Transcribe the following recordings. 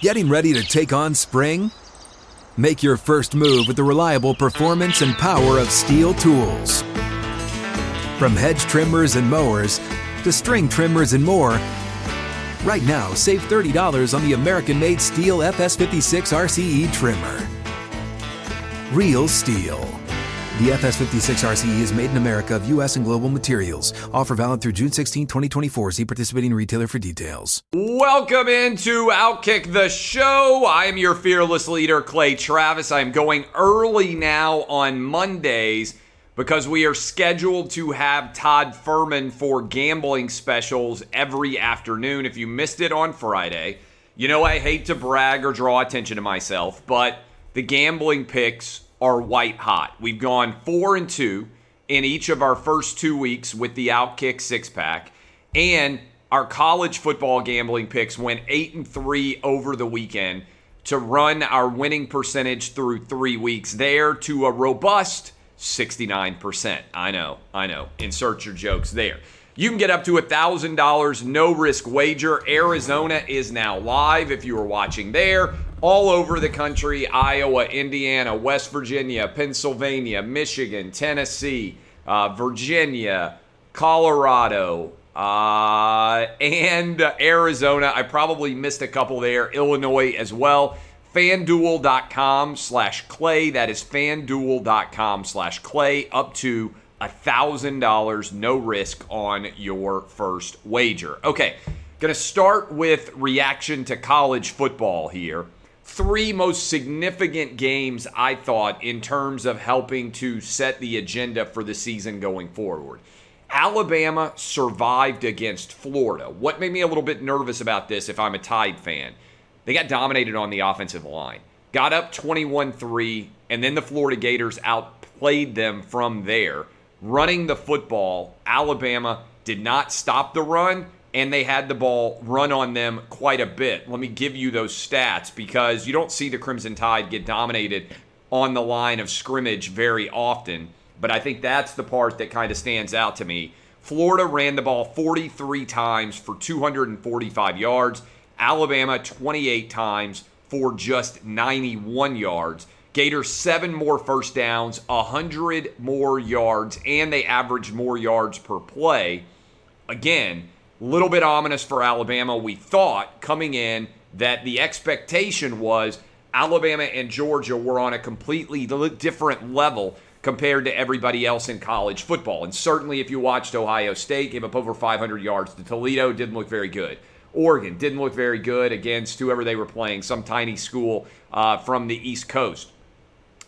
Getting ready to take on spring? Make your first move with the reliable performance and power of STIHL tools. From hedge trimmers and mowers to string trimmers and more, right now save $30 on the American made STIHL FS56 RCE trimmer. Real STIHL. The FS56 RCE is made in America of U.S. and global materials. Offer valid through June 16, 2024. See participating retailer for details. Welcome into Outkick the Show. I am your fearless leader, Clay Travis. I am going early now on Mondays because we are scheduled to have Todd Fuhrman for gambling specials every afternoon. If you missed it on Friday, you know I hate to brag or draw attention to myself, but the gambling picks are white hot. We've gone four and two in each of our first two weeks with the Outkick six pack, and our college football gambling picks went eight and three over the weekend to run our winning percentage through three weeks there to a robust 69%. I know, I know. Insert your jokes there. You can get up to $1,000 no risk wager. Arizona is now live if you are watching there. All over the country Iowa, Indiana, West Virginia, Pennsylvania, Michigan, Tennessee, uh, Virginia, Colorado, uh, and Arizona. I probably missed a couple there. Illinois as well. FanDuel.com slash Clay. That is FanDuel.com slash Clay. Up to $1,000 no risk on your first wager. Okay, going to start with reaction to college football here. Three most significant games, I thought, in terms of helping to set the agenda for the season going forward. Alabama survived against Florida. What made me a little bit nervous about this if I'm a Tide fan? They got dominated on the offensive line, got up 21 3, and then the Florida Gators outplayed them from there. Running the football, Alabama did not stop the run, and they had the ball run on them quite a bit. Let me give you those stats because you don't see the Crimson Tide get dominated on the line of scrimmage very often. But I think that's the part that kind of stands out to me. Florida ran the ball 43 times for 245 yards. Alabama 28 times for just 91 yards. Gators seven more first downs, 100 more yards, and they averaged more yards per play. Again, little bit ominous for Alabama. We thought coming in that the expectation was Alabama and Georgia were on a completely different level compared to everybody else in college football. And certainly, if you watched Ohio State, gave up over 500 yards to Toledo, didn't look very good. Oregon didn't look very good against whoever they were playing, some tiny school uh, from the East Coast.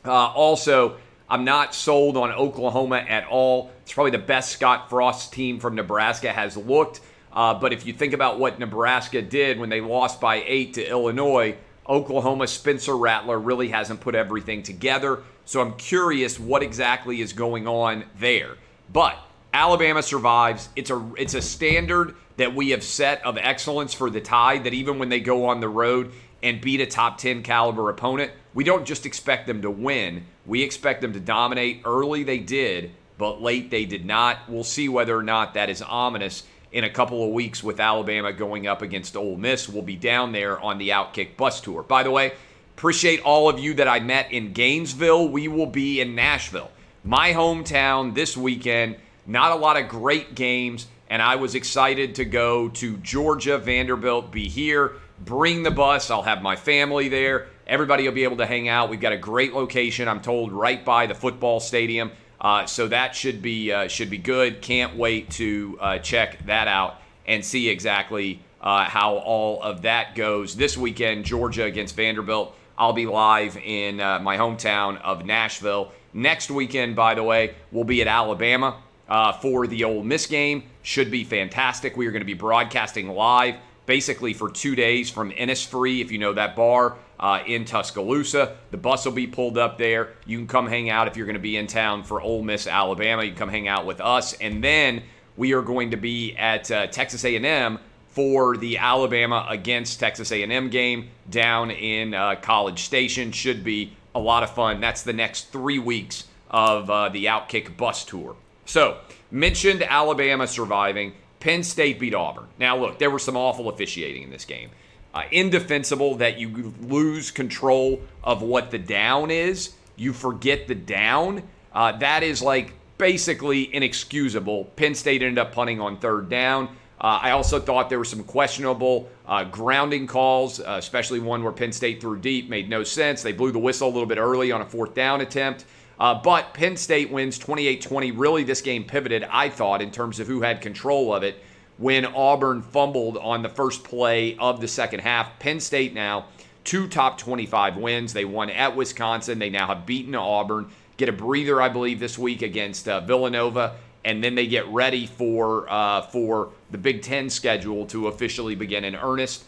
Uh, also, I'm not sold on Oklahoma at all. It's probably the best Scott Frost team from Nebraska has looked. Uh, but if you think about what Nebraska did when they lost by eight to Illinois, Oklahoma Spencer Rattler really hasn't put everything together. So I'm curious what exactly is going on there. But Alabama survives. It's a it's a standard that we have set of excellence for the Tide that even when they go on the road and beat a top 10 caliber opponent, we don't just expect them to win. We expect them to dominate. Early they did, but late they did not. We'll see whether or not that is ominous in a couple of weeks with Alabama going up against Ole Miss. We'll be down there on the Outkick bus tour. By the way, appreciate all of you that I met in Gainesville. We will be in Nashville, my hometown this weekend. Not a lot of great games, and I was excited to go to Georgia, Vanderbilt, be here, bring the bus. I'll have my family there. Everybody will be able to hang out. We've got a great location, I'm told, right by the football stadium. Uh, so that should be uh, should be good. Can't wait to uh, check that out and see exactly uh, how all of that goes this weekend. Georgia against Vanderbilt. I'll be live in uh, my hometown of Nashville next weekend. By the way, we'll be at Alabama uh, for the Ole Miss game. Should be fantastic. We are going to be broadcasting live basically for two days from Innisfree, if you know that bar uh, in Tuscaloosa. The bus will be pulled up there. You can come hang out if you're going to be in town for Ole Miss, Alabama. You can come hang out with us, and then we are going to be at uh, Texas A&M for the Alabama against Texas A&M game down in uh, College Station. Should be a lot of fun. That's the next three weeks of uh, the Outkick bus tour. So mentioned Alabama surviving. Penn State beat Auburn. Now look, there was some awful officiating in this game. Uh, indefensible that you lose control of what the down is. You forget the down. Uh, that is like basically inexcusable. Penn State ended up punting on third down. Uh, I also thought there were some questionable uh, grounding calls, uh, especially one where Penn State threw deep, made no sense. They blew the whistle a little bit early on a fourth down attempt. Uh, but Penn State wins 28 20. Really, this game pivoted, I thought, in terms of who had control of it when Auburn fumbled on the first play of the second half. Penn State now, two top 25 wins. They won at Wisconsin. They now have beaten Auburn. Get a breather, I believe, this week against uh, Villanova and then they get ready for uh, for the Big Ten schedule to officially begin in earnest.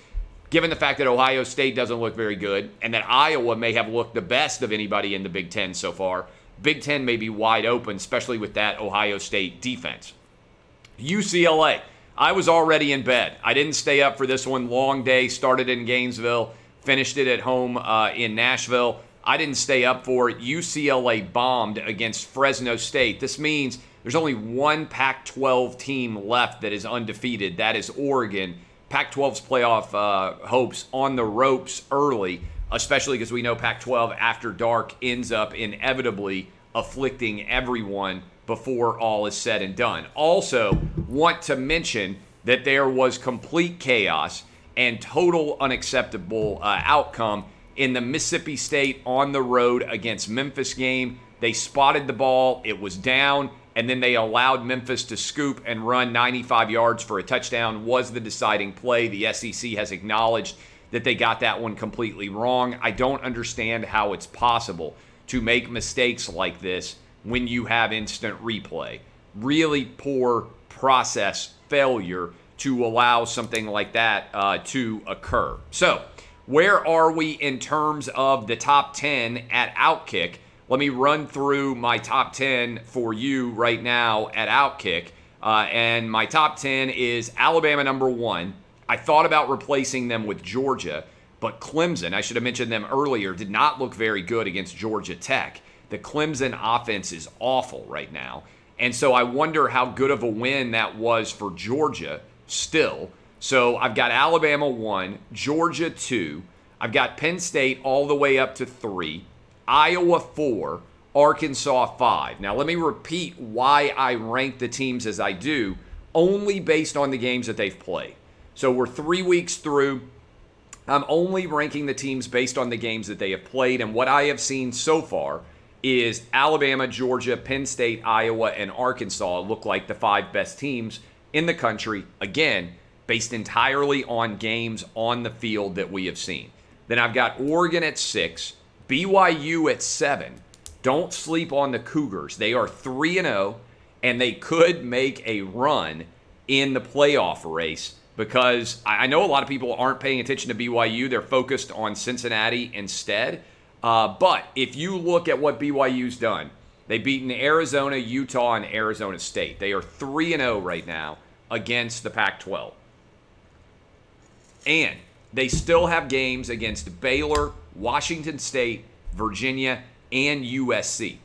Given the fact that Ohio State doesn't look very good, and that Iowa may have looked the best of anybody in the Big Ten so far, Big Ten may be wide open, especially with that Ohio State defense. UCLA. I was already in bed. I didn't stay up for this one. Long day. Started in Gainesville, finished it at home uh, in Nashville. I didn't stay up for it. UCLA bombed against Fresno State. This means there's only one Pac 12 team left that is undefeated. That is Oregon. Pac 12's playoff uh, hopes on the ropes early, especially because we know Pac 12 after dark ends up inevitably afflicting everyone before all is said and done. Also, want to mention that there was complete chaos and total unacceptable uh, outcome in the Mississippi State on the road against Memphis game. They spotted the ball, it was down and then they allowed Memphis to scoop and run 95 yards for a touchdown was the deciding play. The SEC has acknowledged that they got that one completely wrong. I don't understand how it's possible to make mistakes like this when you have instant replay. Really poor process failure to allow something like that uh, to occur. So, where are we in terms of the top 10 at Outkick? Let me run through my top 10 for you right now at Outkick. Uh, and my top 10 is Alabama number one. I thought about replacing them with Georgia, but Clemson, I should have mentioned them earlier, did not look very good against Georgia Tech. The Clemson offense is awful right now. And so I wonder how good of a win that was for Georgia still. So I've got Alabama one, Georgia two. I've got Penn State all the way up to three. Iowa 4, Arkansas 5. Now, let me repeat why I rank the teams as I do, only based on the games that they've played. So we're three weeks through. I'm only ranking the teams based on the games that they have played. And what I have seen so far is Alabama, Georgia, Penn State, Iowa, and Arkansas look like the five best teams in the country. Again, based entirely on games on the field that we have seen. Then I've got Oregon at six, BYU at seven. Don't sleep on the Cougars. They are 3 and 0, and they could make a run in the playoff race because I know a lot of people aren't paying attention to BYU. They're focused on Cincinnati instead. Uh, but if you look at what BYU's done, they've beaten Arizona, Utah, and Arizona State. They are 3 and 0 right now against the Pac 12. And they still have games against Baylor, Washington State, Virginia, and USC.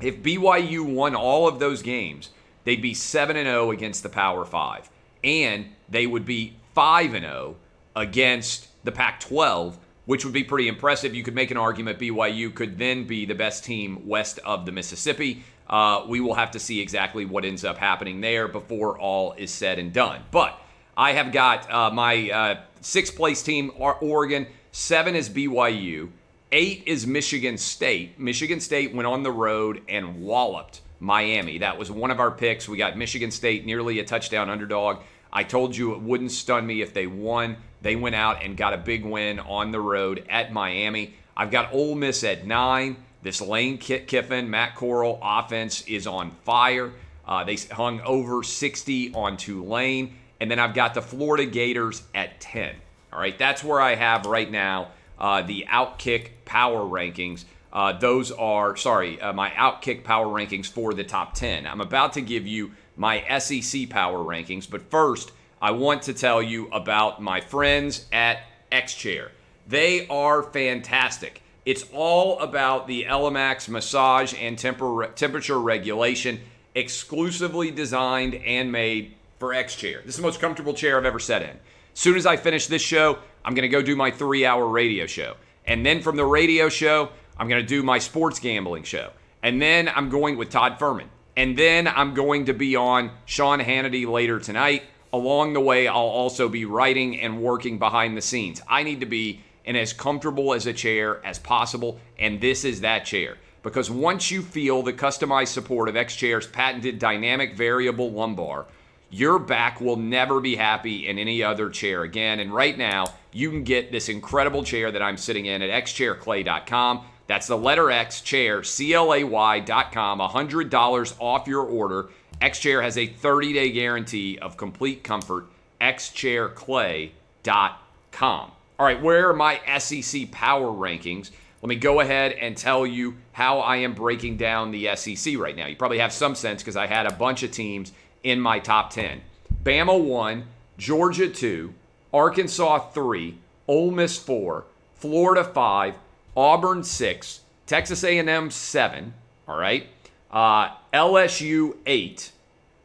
If BYU won all of those games, they'd be 7 0 against the Power 5. And they would be 5 0 against the Pac 12, which would be pretty impressive. You could make an argument BYU could then be the best team west of the Mississippi. Uh, we will have to see exactly what ends up happening there before all is said and done. But I have got uh, my uh, sixth place team, Oregon. Seven is BYU. Eight is Michigan State. Michigan State went on the road and walloped Miami. That was one of our picks. We got Michigan State nearly a touchdown underdog. I told you it wouldn't stun me if they won. They went out and got a big win on the road at Miami. I've got Ole Miss at nine. This Lane Kiffin, Matt Corral offense is on fire. Uh, they hung over 60 on Tulane. And then I've got the Florida Gators at 10. All right, that's where I have right now uh, the Outkick power rankings. Uh, those are, sorry, uh, my Outkick power rankings for the top 10. I'm about to give you my SEC power rankings, but first, I want to tell you about my friends at XChair. They are fantastic. It's all about the ELEMAX massage and temper- temperature regulation, exclusively designed and made for XChair. This is the most comfortable chair I've ever sat in. As soon as I finish this show, I'm going to go do my three hour radio show. And then from the radio show, I'm going to do my sports gambling show. And then I'm going with Todd Fuhrman. And then I'm going to be on Sean Hannity later tonight. Along the way, I'll also be writing and working behind the scenes. I need to be in as comfortable as a chair as possible, and this is that chair. Because once you feel the customized support of X Chair's patented dynamic variable lumbar, your back will never be happy in any other chair again. And right now, you can get this incredible chair that I'm sitting in at xchairclay.com. That's the letter X chair, C L A Y.com, $100 off your order. X Chair has a 30 day guarantee of complete comfort. xchairclay.com. All right, where are my SEC power rankings? Let me go ahead and tell you how I am breaking down the SEC right now. You probably have some sense because I had a bunch of teams in my top 10. Bama 1, Georgia 2, Arkansas 3, Ole Miss 4, Florida 5, Auburn 6, Texas A&M 7, all right? Uh, LSU 8.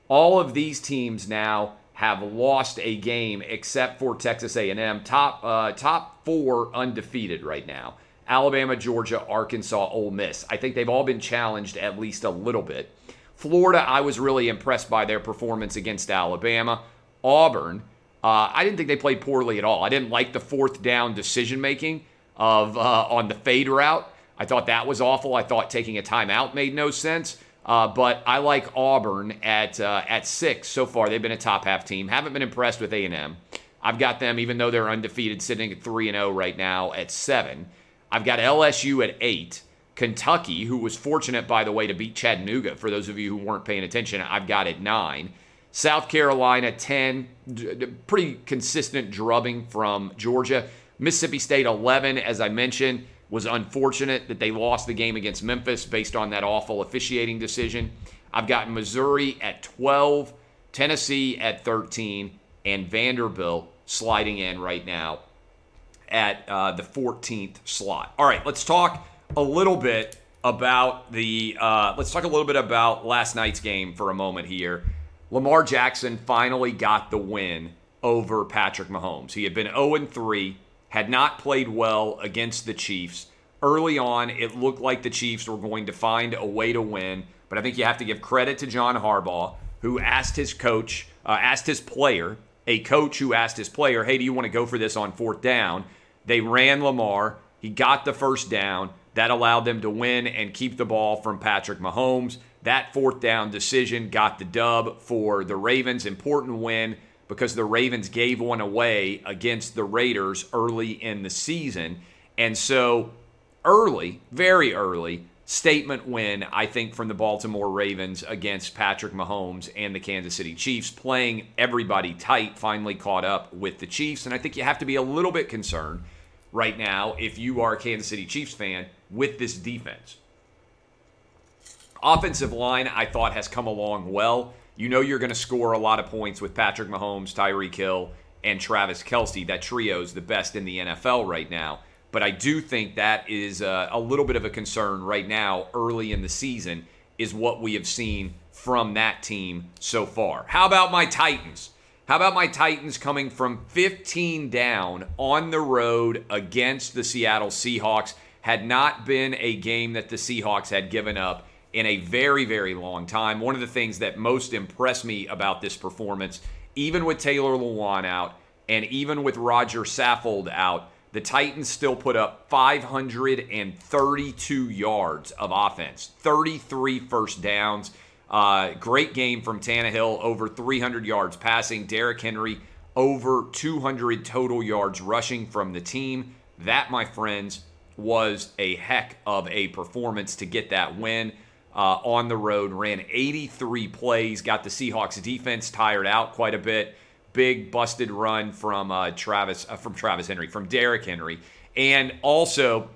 All of these teams now have lost a game except for Texas A&M. Top uh, top 4 undefeated right now. Alabama, Georgia, Arkansas, Ole Miss. I think they've all been challenged at least a little bit. Florida, I was really impressed by their performance against Alabama. Auburn, uh, I didn't think they played poorly at all. I didn't like the fourth down decision making of uh, on the fade route. I thought that was awful. I thought taking a timeout made no sense. Uh, but I like Auburn at uh, at six so far. They've been a top half team. Haven't been impressed with A and M. I've got them, even though they're undefeated, sitting at three and zero oh right now at seven. I've got LSU at eight. Kentucky, who was fortunate, by the way, to beat Chattanooga, for those of you who weren't paying attention, I've got at nine. South Carolina, 10. Pretty consistent drubbing from Georgia. Mississippi State, 11, as I mentioned, was unfortunate that they lost the game against Memphis based on that awful officiating decision. I've got Missouri at 12, Tennessee at 13, and Vanderbilt sliding in right now at uh, the 14th slot. All right, let's talk a little bit about the. Uh, let's talk a little bit about last night's game for a moment here. Lamar Jackson finally got the win over Patrick Mahomes. He had been 0 3, had not played well against the Chiefs. Early on, it looked like the Chiefs were going to find a way to win, but I think you have to give credit to John Harbaugh, who asked his coach, uh, asked his player, a coach who asked his player, hey, do you want to go for this on fourth down? They ran Lamar. He got the first down. That allowed them to win and keep the ball from Patrick Mahomes. That fourth down decision got the dub for the Ravens. Important win because the Ravens gave one away against the Raiders early in the season. And so, early, very early, statement win, I think, from the Baltimore Ravens against Patrick Mahomes and the Kansas City Chiefs, playing everybody tight, finally caught up with the Chiefs. And I think you have to be a little bit concerned right now if you are a Kansas City Chiefs fan with this defense. Offensive line, I thought, has come along well. You know you're going to score a lot of points with Patrick Mahomes, Tyreek Hill, and Travis Kelce. That trio is the best in the NFL right now. But I do think that is a, a little bit of a concern right now, early in the season, is what we have seen from that team so far. How about my Titans? How about my Titans coming from 15 down on the road against the Seattle Seahawks? Had not been a game that the Seahawks had given up in a very, very long time. One of the things that most impressed me about this performance, even with Taylor Lewan out and even with Roger Saffold out, the Titans still put up 532 yards of offense, 33 first downs. Uh, great game from Tannehill, over 300 yards passing. Derrick Henry, over 200 total yards rushing from the team. That, my friends, was a heck of a performance to get that win uh, on the road. Ran 83 plays, got the Seahawks defense tired out quite a bit. Big busted run from uh, Travis uh, from Travis Henry, from Derrick Henry, and also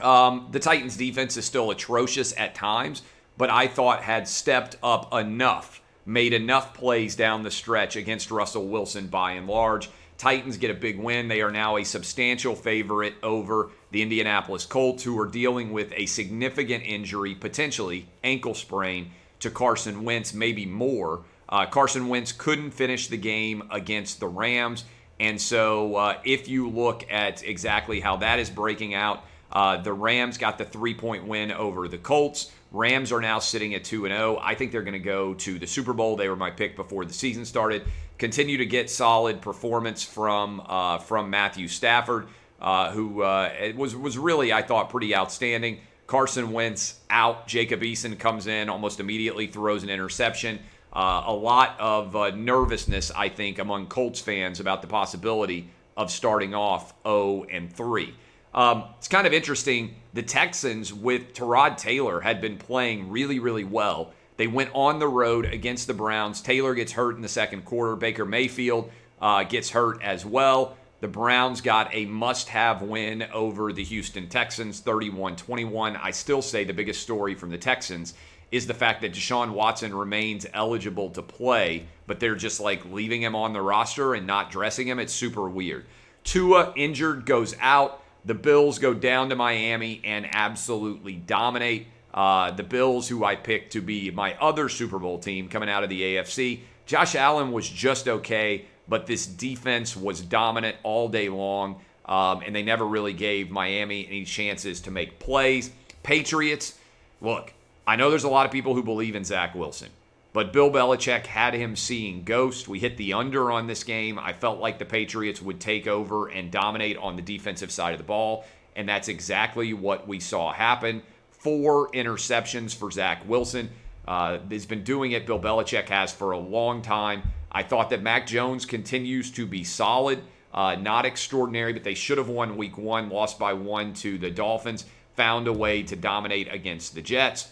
um, the Titans defense is still atrocious at times but I thought had stepped up enough, made enough plays down the stretch against Russell Wilson by and large. Titans get a big win. They are now a substantial favorite over the Indianapolis Colts, who are dealing with a significant injury, potentially ankle sprain, to Carson Wentz, maybe more. Uh, Carson Wentz couldn't finish the game against the Rams, And so uh, if you look at exactly how that is breaking out, uh, the Rams got the three point win over the Colts. Rams are now sitting at 2 0. I think they're going to go to the Super Bowl. They were my pick before the season started. Continue to get solid performance from uh, from Matthew Stafford, uh, who uh, was was really I thought pretty outstanding. Carson Wentz out. Jacob Eason comes in almost immediately, throws an interception. Uh, a lot of uh, nervousness, I think, among Colts fans about the possibility of starting off 0 and 3. Um, it's kind of interesting. The Texans with Tyrod Taylor had been playing really, really well. They went on the road against the Browns. Taylor gets hurt in the second quarter. Baker Mayfield uh, gets hurt as well. The Browns got a must have win over the Houston Texans, 31 21. I still say the biggest story from the Texans is the fact that Deshaun Watson remains eligible to play, but they're just like leaving him on the roster and not dressing him. It's super weird. Tua injured goes out. The Bills go down to Miami and absolutely dominate. Uh, the Bills, who I picked to be my other Super Bowl team coming out of the AFC. Josh Allen was just okay but this defense was dominant all day long, um, and they never really gave Miami any chances to make plays. Patriots, look, I know there's a lot of people who believe in Zach Wilson, but Bill Belichick had him seeing ghost. We hit the under on this game. I felt like the Patriots would take over and dominate on the defensive side of the ball, and that's exactly what we saw happen. Four interceptions for Zach Wilson. Uh, he's been doing it, Bill Belichick has for a long time. I thought that Mac Jones continues to be solid, uh, not extraordinary, but they should have won week one, lost by one to the Dolphins, found a way to dominate against the Jets.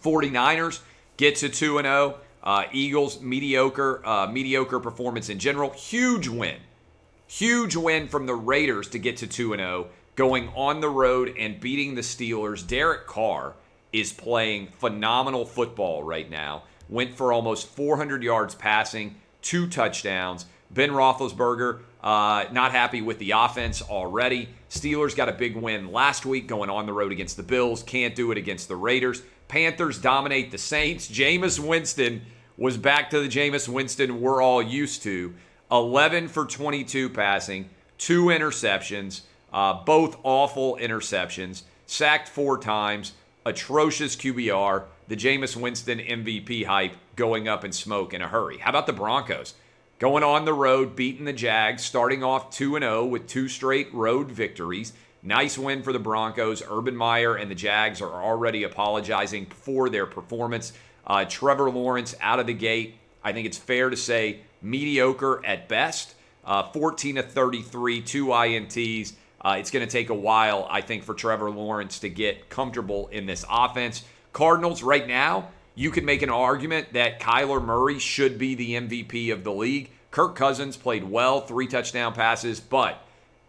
49ers get to 2 0. Uh, Eagles, mediocre, uh, mediocre performance in general. Huge win. Huge win from the Raiders to get to 2 0, going on the road and beating the Steelers. Derek Carr is playing phenomenal football right now went for almost 400 yards passing, two touchdowns. Ben Roethlisberger uh, not happy with the offense already. Steelers got a big win last week going on the road against the Bills. Can't do it against the Raiders. Panthers dominate the Saints. Jameis Winston was back to the Jameis Winston we're all used to. 11 for 22 passing, two interceptions, uh, both awful interceptions, sacked four times, atrocious QBR the Jameis Winston MVP hype going up in smoke in a hurry. How about the Broncos? Going on the road, beating the Jags, starting off 2 0 with two straight road victories. Nice win for the Broncos. Urban Meyer and the Jags are already apologizing for their performance. Uh, Trevor Lawrence out of the gate, I think it's fair to say mediocre at best. Uh, 14 to 33, two INTs. Uh, it's going to take a while, I think, for Trevor Lawrence to get comfortable in this offense. Cardinals right now, you could make an argument that Kyler Murray should be the MVP of the league. Kirk Cousins played well, three touchdown passes, but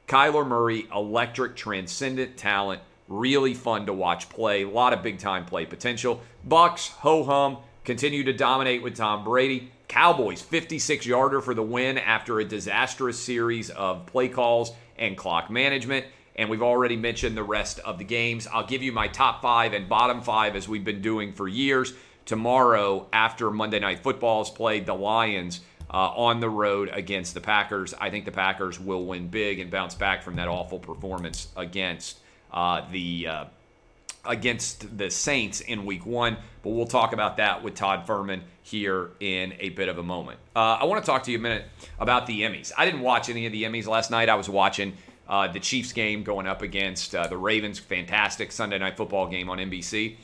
Kyler Murray, electric, transcendent talent, really fun to watch play. A lot of big time play potential. Bucks, ho hum, continue to dominate with Tom Brady. Cowboys, 56 yarder for the win after a disastrous series of play calls and clock management and we've already mentioned the rest of the games. I'll give you my top five and bottom five as we've been doing for years. Tomorrow, after Monday Night Football is played, the Lions uh, on the road against the Packers. I think the Packers will win big and bounce back from that awful performance against uh, the. Against the Saints in week one, but we'll talk about that with Todd Fuhrman here in a bit of a moment. Uh, I want to talk to you a minute about the Emmys. I didn't watch any of the Emmys last night. I was watching uh, the Chiefs game going up against uh, the Ravens, fantastic Sunday night football game on NBC.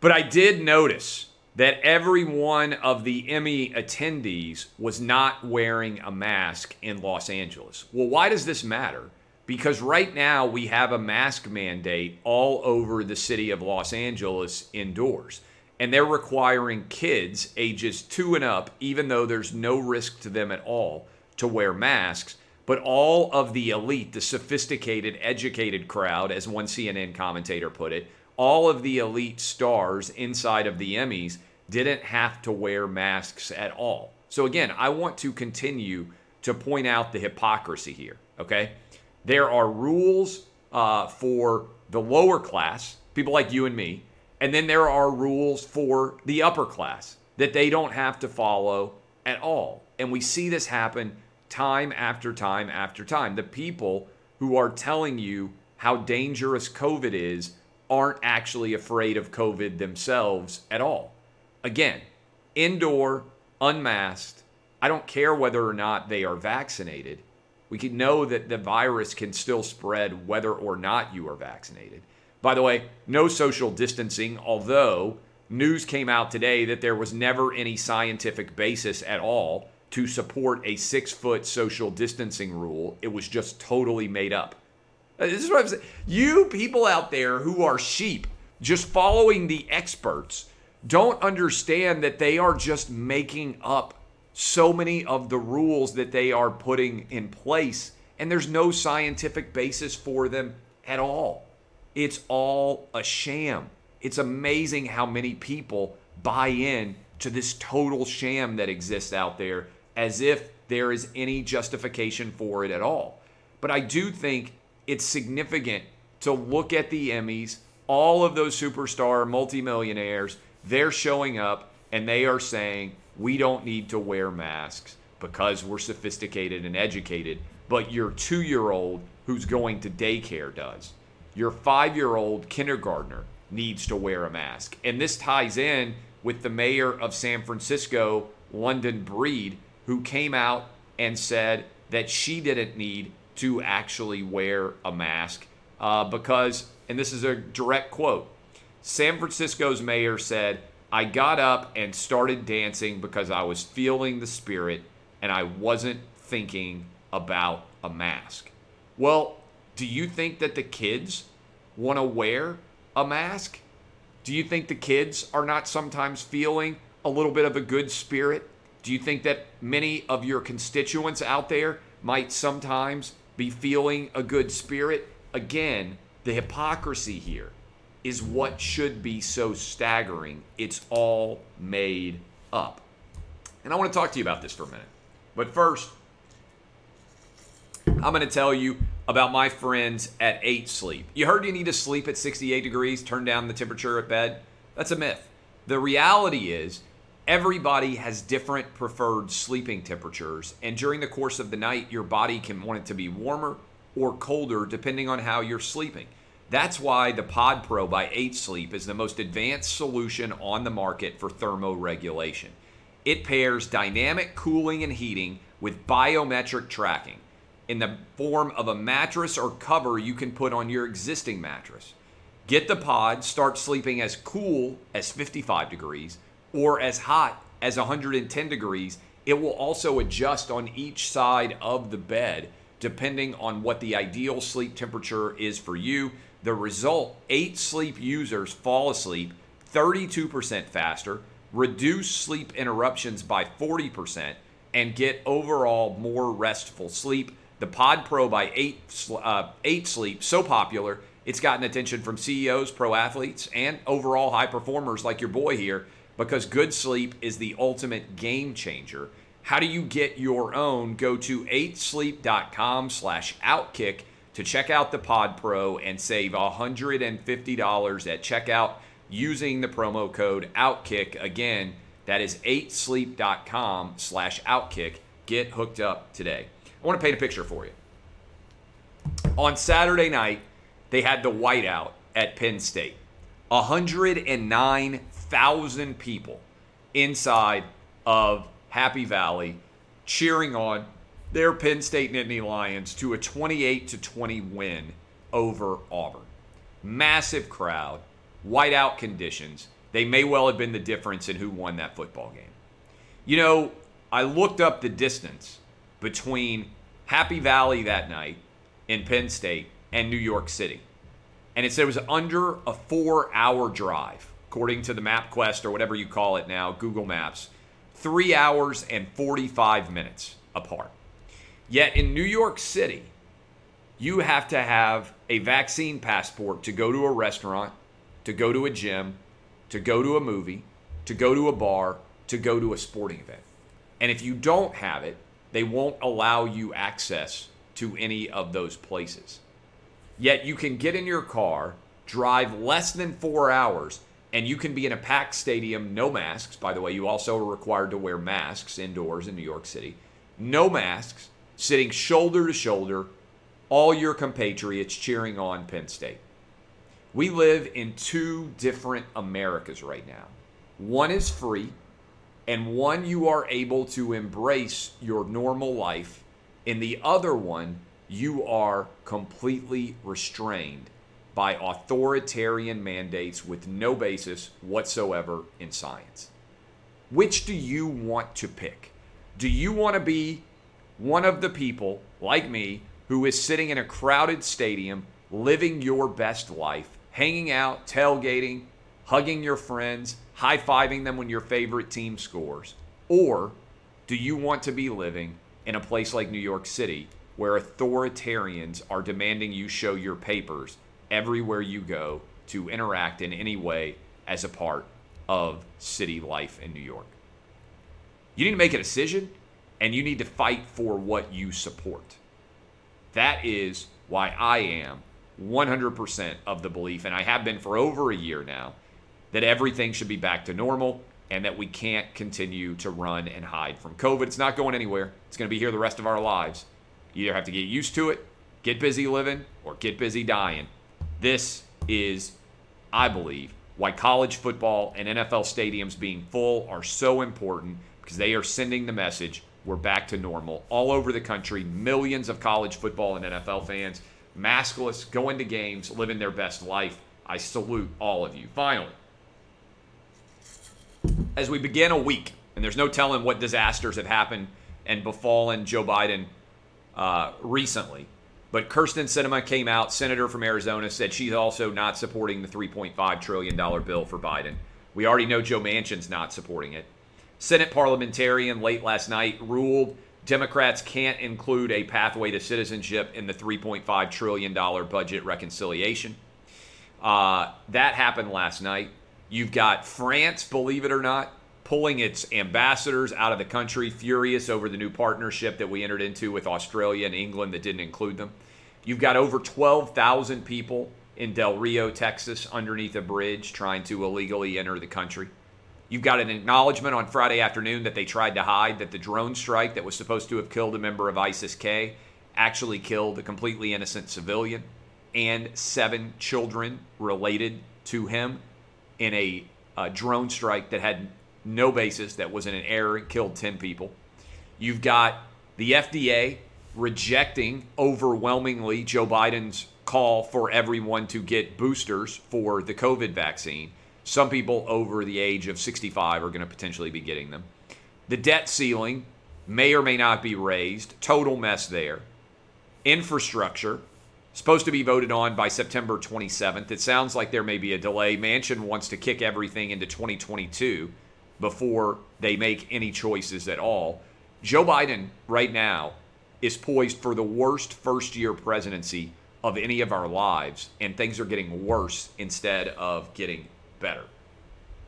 But I did notice that every one of the Emmy attendees was not wearing a mask in Los Angeles. Well, why does this matter? Because right now we have a mask mandate all over the city of Los Angeles indoors. And they're requiring kids ages two and up, even though there's no risk to them at all, to wear masks but all of the elite, the sophisticated, educated crowd, as one CNN commentator put it, all of the elite stars inside of the Emmys didn't have to wear masks at all. So, again, I want to continue to point out the hypocrisy here, okay? There are rules uh, for the lower class, people like you and me, and then there are rules for the upper class that they don't have to follow at all. And we see this happen time after time after time. The people who are telling you how dangerous COVID is aren't actually afraid of COVID themselves at all. Again, indoor, unmasked. I don't care whether or not they are vaccinated. We can know that the virus can still spread whether or not you are vaccinated. By the way, no social distancing, although news came out today that there was never any scientific basis at all to support a six foot social distancing rule. It was just totally made up. Uh, this is what I'm saying. You people out there who are sheep, just following the experts, don't understand that they are just making up so many of the rules that they are putting in place, and there's no scientific basis for them at all. It's all a sham. It's amazing how many people buy in to this total sham that exists out there as if there is any justification for it at all. But I do think it's significant to look at the Emmys, all of those superstar multimillionaires, they're showing up and they are saying, we don't need to wear masks because we're sophisticated and educated, but your two year old who's going to daycare does. Your five year old kindergartner needs to wear a mask. And this ties in with the mayor of San Francisco, London Breed, who came out and said that she didn't need to actually wear a mask uh, because, and this is a direct quote San Francisco's mayor said, I got up and started dancing because I was feeling the spirit and I wasn't thinking about a mask. Well, do you think that the kids want to wear a mask? Do you think the kids are not sometimes feeling a little bit of a good spirit? Do you think that many of your constituents out there might sometimes be feeling a good spirit? Again, the hypocrisy here is what should be so staggering. It's all made up. And I want to talk to you about this for a minute. But first, I'm going to tell you about my friends at 8 Sleep. You heard you need to sleep at 68 degrees, turn down the temperature at bed? That's a myth. The reality is, everybody has different preferred sleeping temperatures, and during the course of the night, your body can want it to be warmer or colder depending on how you're sleeping. That's why the Pod Pro by 8 Sleep is the most advanced solution on the market for thermoregulation. It pairs dynamic cooling and heating with biometric tracking in the form of a mattress or cover you can put on your existing mattress. Get the pod, start sleeping as cool as 55 degrees or as hot as 110 degrees. It will also adjust on each side of the bed depending on what the ideal sleep temperature is for you. The result eight sleep users fall asleep 32% faster, reduce sleep interruptions by 40%, and get overall more restful sleep. The Pod Pro by 8, uh, 8 Sleep, so popular, it's gotten attention from CEOs, pro athletes, and overall high performers like your boy here because good sleep is the ultimate game changer. How do you get your own? Go to 8sleep.com slash outkick to check out the Pod Pro and save $150 at checkout using the promo code OUTKICK. Again, that is 8sleep.com slash outkick. Get hooked up today. I want to paint a picture for you. On Saturday night, they had the whiteout at Penn State. 109,000 people inside of Happy Valley cheering on their Penn State Nittany Lions to a 28 to 20 win over Auburn. Massive crowd, whiteout conditions. They may well have been the difference in who won that football game. You know, I looked up the distance between Happy Valley that night in Penn State and New York City. And it said it was under a four hour drive, according to the MapQuest or whatever you call it now, Google Maps three hours and 45 minutes apart. Yet in New York City, you have to have a vaccine passport to go to a restaurant, to go to a gym, to go to a movie, to go to a bar, to go to a sporting event. And if you don't have it, they won't allow you access to any of those places. Yet you can get in your car, drive less than four hours, and you can be in a packed stadium, no masks. By the way, you also are required to wear masks indoors in New York City. No masks, sitting shoulder to shoulder, all your compatriots cheering on Penn State. We live in two different Americas right now. One is free, and one you are able to embrace your normal life. In the other one, you are completely restrained by authoritarian mandates with no basis whatsoever in science. Which do you want to pick? Do you want to be one of the people, like me, who is sitting in a crowded stadium, living your best life, hanging out, tailgating, hugging your friends, high fiving them when your favorite team scores? Or do you want to be living in a place like New York City where authoritarians are demanding you show your papers everywhere you go to interact in any way as a part of city life in New York? You need to make a decision and you need to fight for what you support. That is why I am 100% of the belief, and I have been for over a year now, that everything should be back to normal and that we can't continue to run and hide from COVID. It's not going anywhere. It's going to be here the rest of our lives. You either have to get used to it, get busy living, or get busy dying. This is, I believe, why college football and NFL stadiums being full are so important because they are sending the message we're back to normal all over the country. Millions of college football and NFL fans, maskless, going to games, living their best life. I salute all of you. Finally, as we begin a week, and there's no telling what disasters have happened and befallen Joe Biden uh, recently. But Kyrsten Sinema came out, senator from Arizona, said she's also not supporting the $3.5 trillion bill for Biden. We already know Joe Manchin's not supporting it. Senate parliamentarian late last night ruled Democrats can't include a pathway to citizenship in the $3.5 trillion budget reconciliation. Uh, that happened last night. You've got France, believe it or not, pulling its ambassadors out of the country, furious over the new partnership that we entered into with Australia and England that didn't include them. You've got over 12,000 people in Del Rio, Texas, underneath a bridge trying to illegally enter the country. You've got an acknowledgement on Friday afternoon that they tried to hide that the drone strike that was supposed to have killed a member of ISIS K actually killed a completely innocent civilian and seven children related to him in a, a drone strike that had no basis, that was in an error, and killed 10 people. You've got the FDA rejecting overwhelmingly Joe Biden's call for everyone to get boosters for the COVID vaccine. Some people over the age of 65 are going to potentially be getting them. The debt ceiling may or may not be raised. Total mess there. Infrastructure supposed to be voted on by September 27th. It sounds like there may be a delay. Manchin wants to kick everything into 2022 before they make any choices at all. Joe Biden right now is poised for the worst first year presidency of any of our lives, and things are getting worse instead of getting better.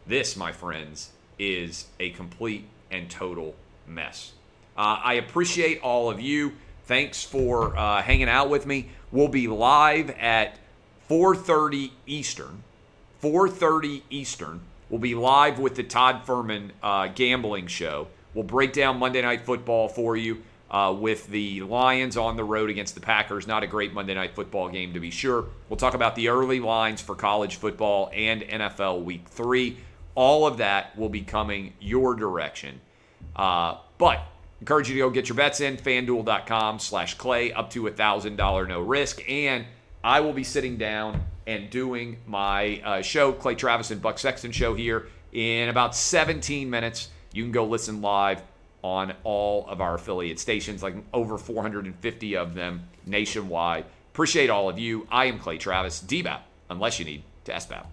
This, my friends, is a complete and total mess. Uh, I appreciate all of you. Thanks for uh, hanging out with me. We'll be live at 4:30 Eastern. 4:30 Eastern. We'll be live with the Todd Fuhrman uh, gambling show. We'll break down Monday Night Football for you uh, with the Lions on the road against the Packers. Not a great Monday Night Football game, to be sure. We'll talk about the early lines for college football and NFL Week 3. All of that will be coming your direction. Uh, but encourage you to go get your bets in, fanduel.com slash clay, up to a $1,000 no risk. And I will be sitting down and doing my uh, show, Clay Travis and Buck Sexton show here in about 17 minutes. You can go listen live on all of our affiliate stations, like over 450 of them nationwide. Appreciate all of you. I am Clay Travis, DBAP, unless you need to SBAP.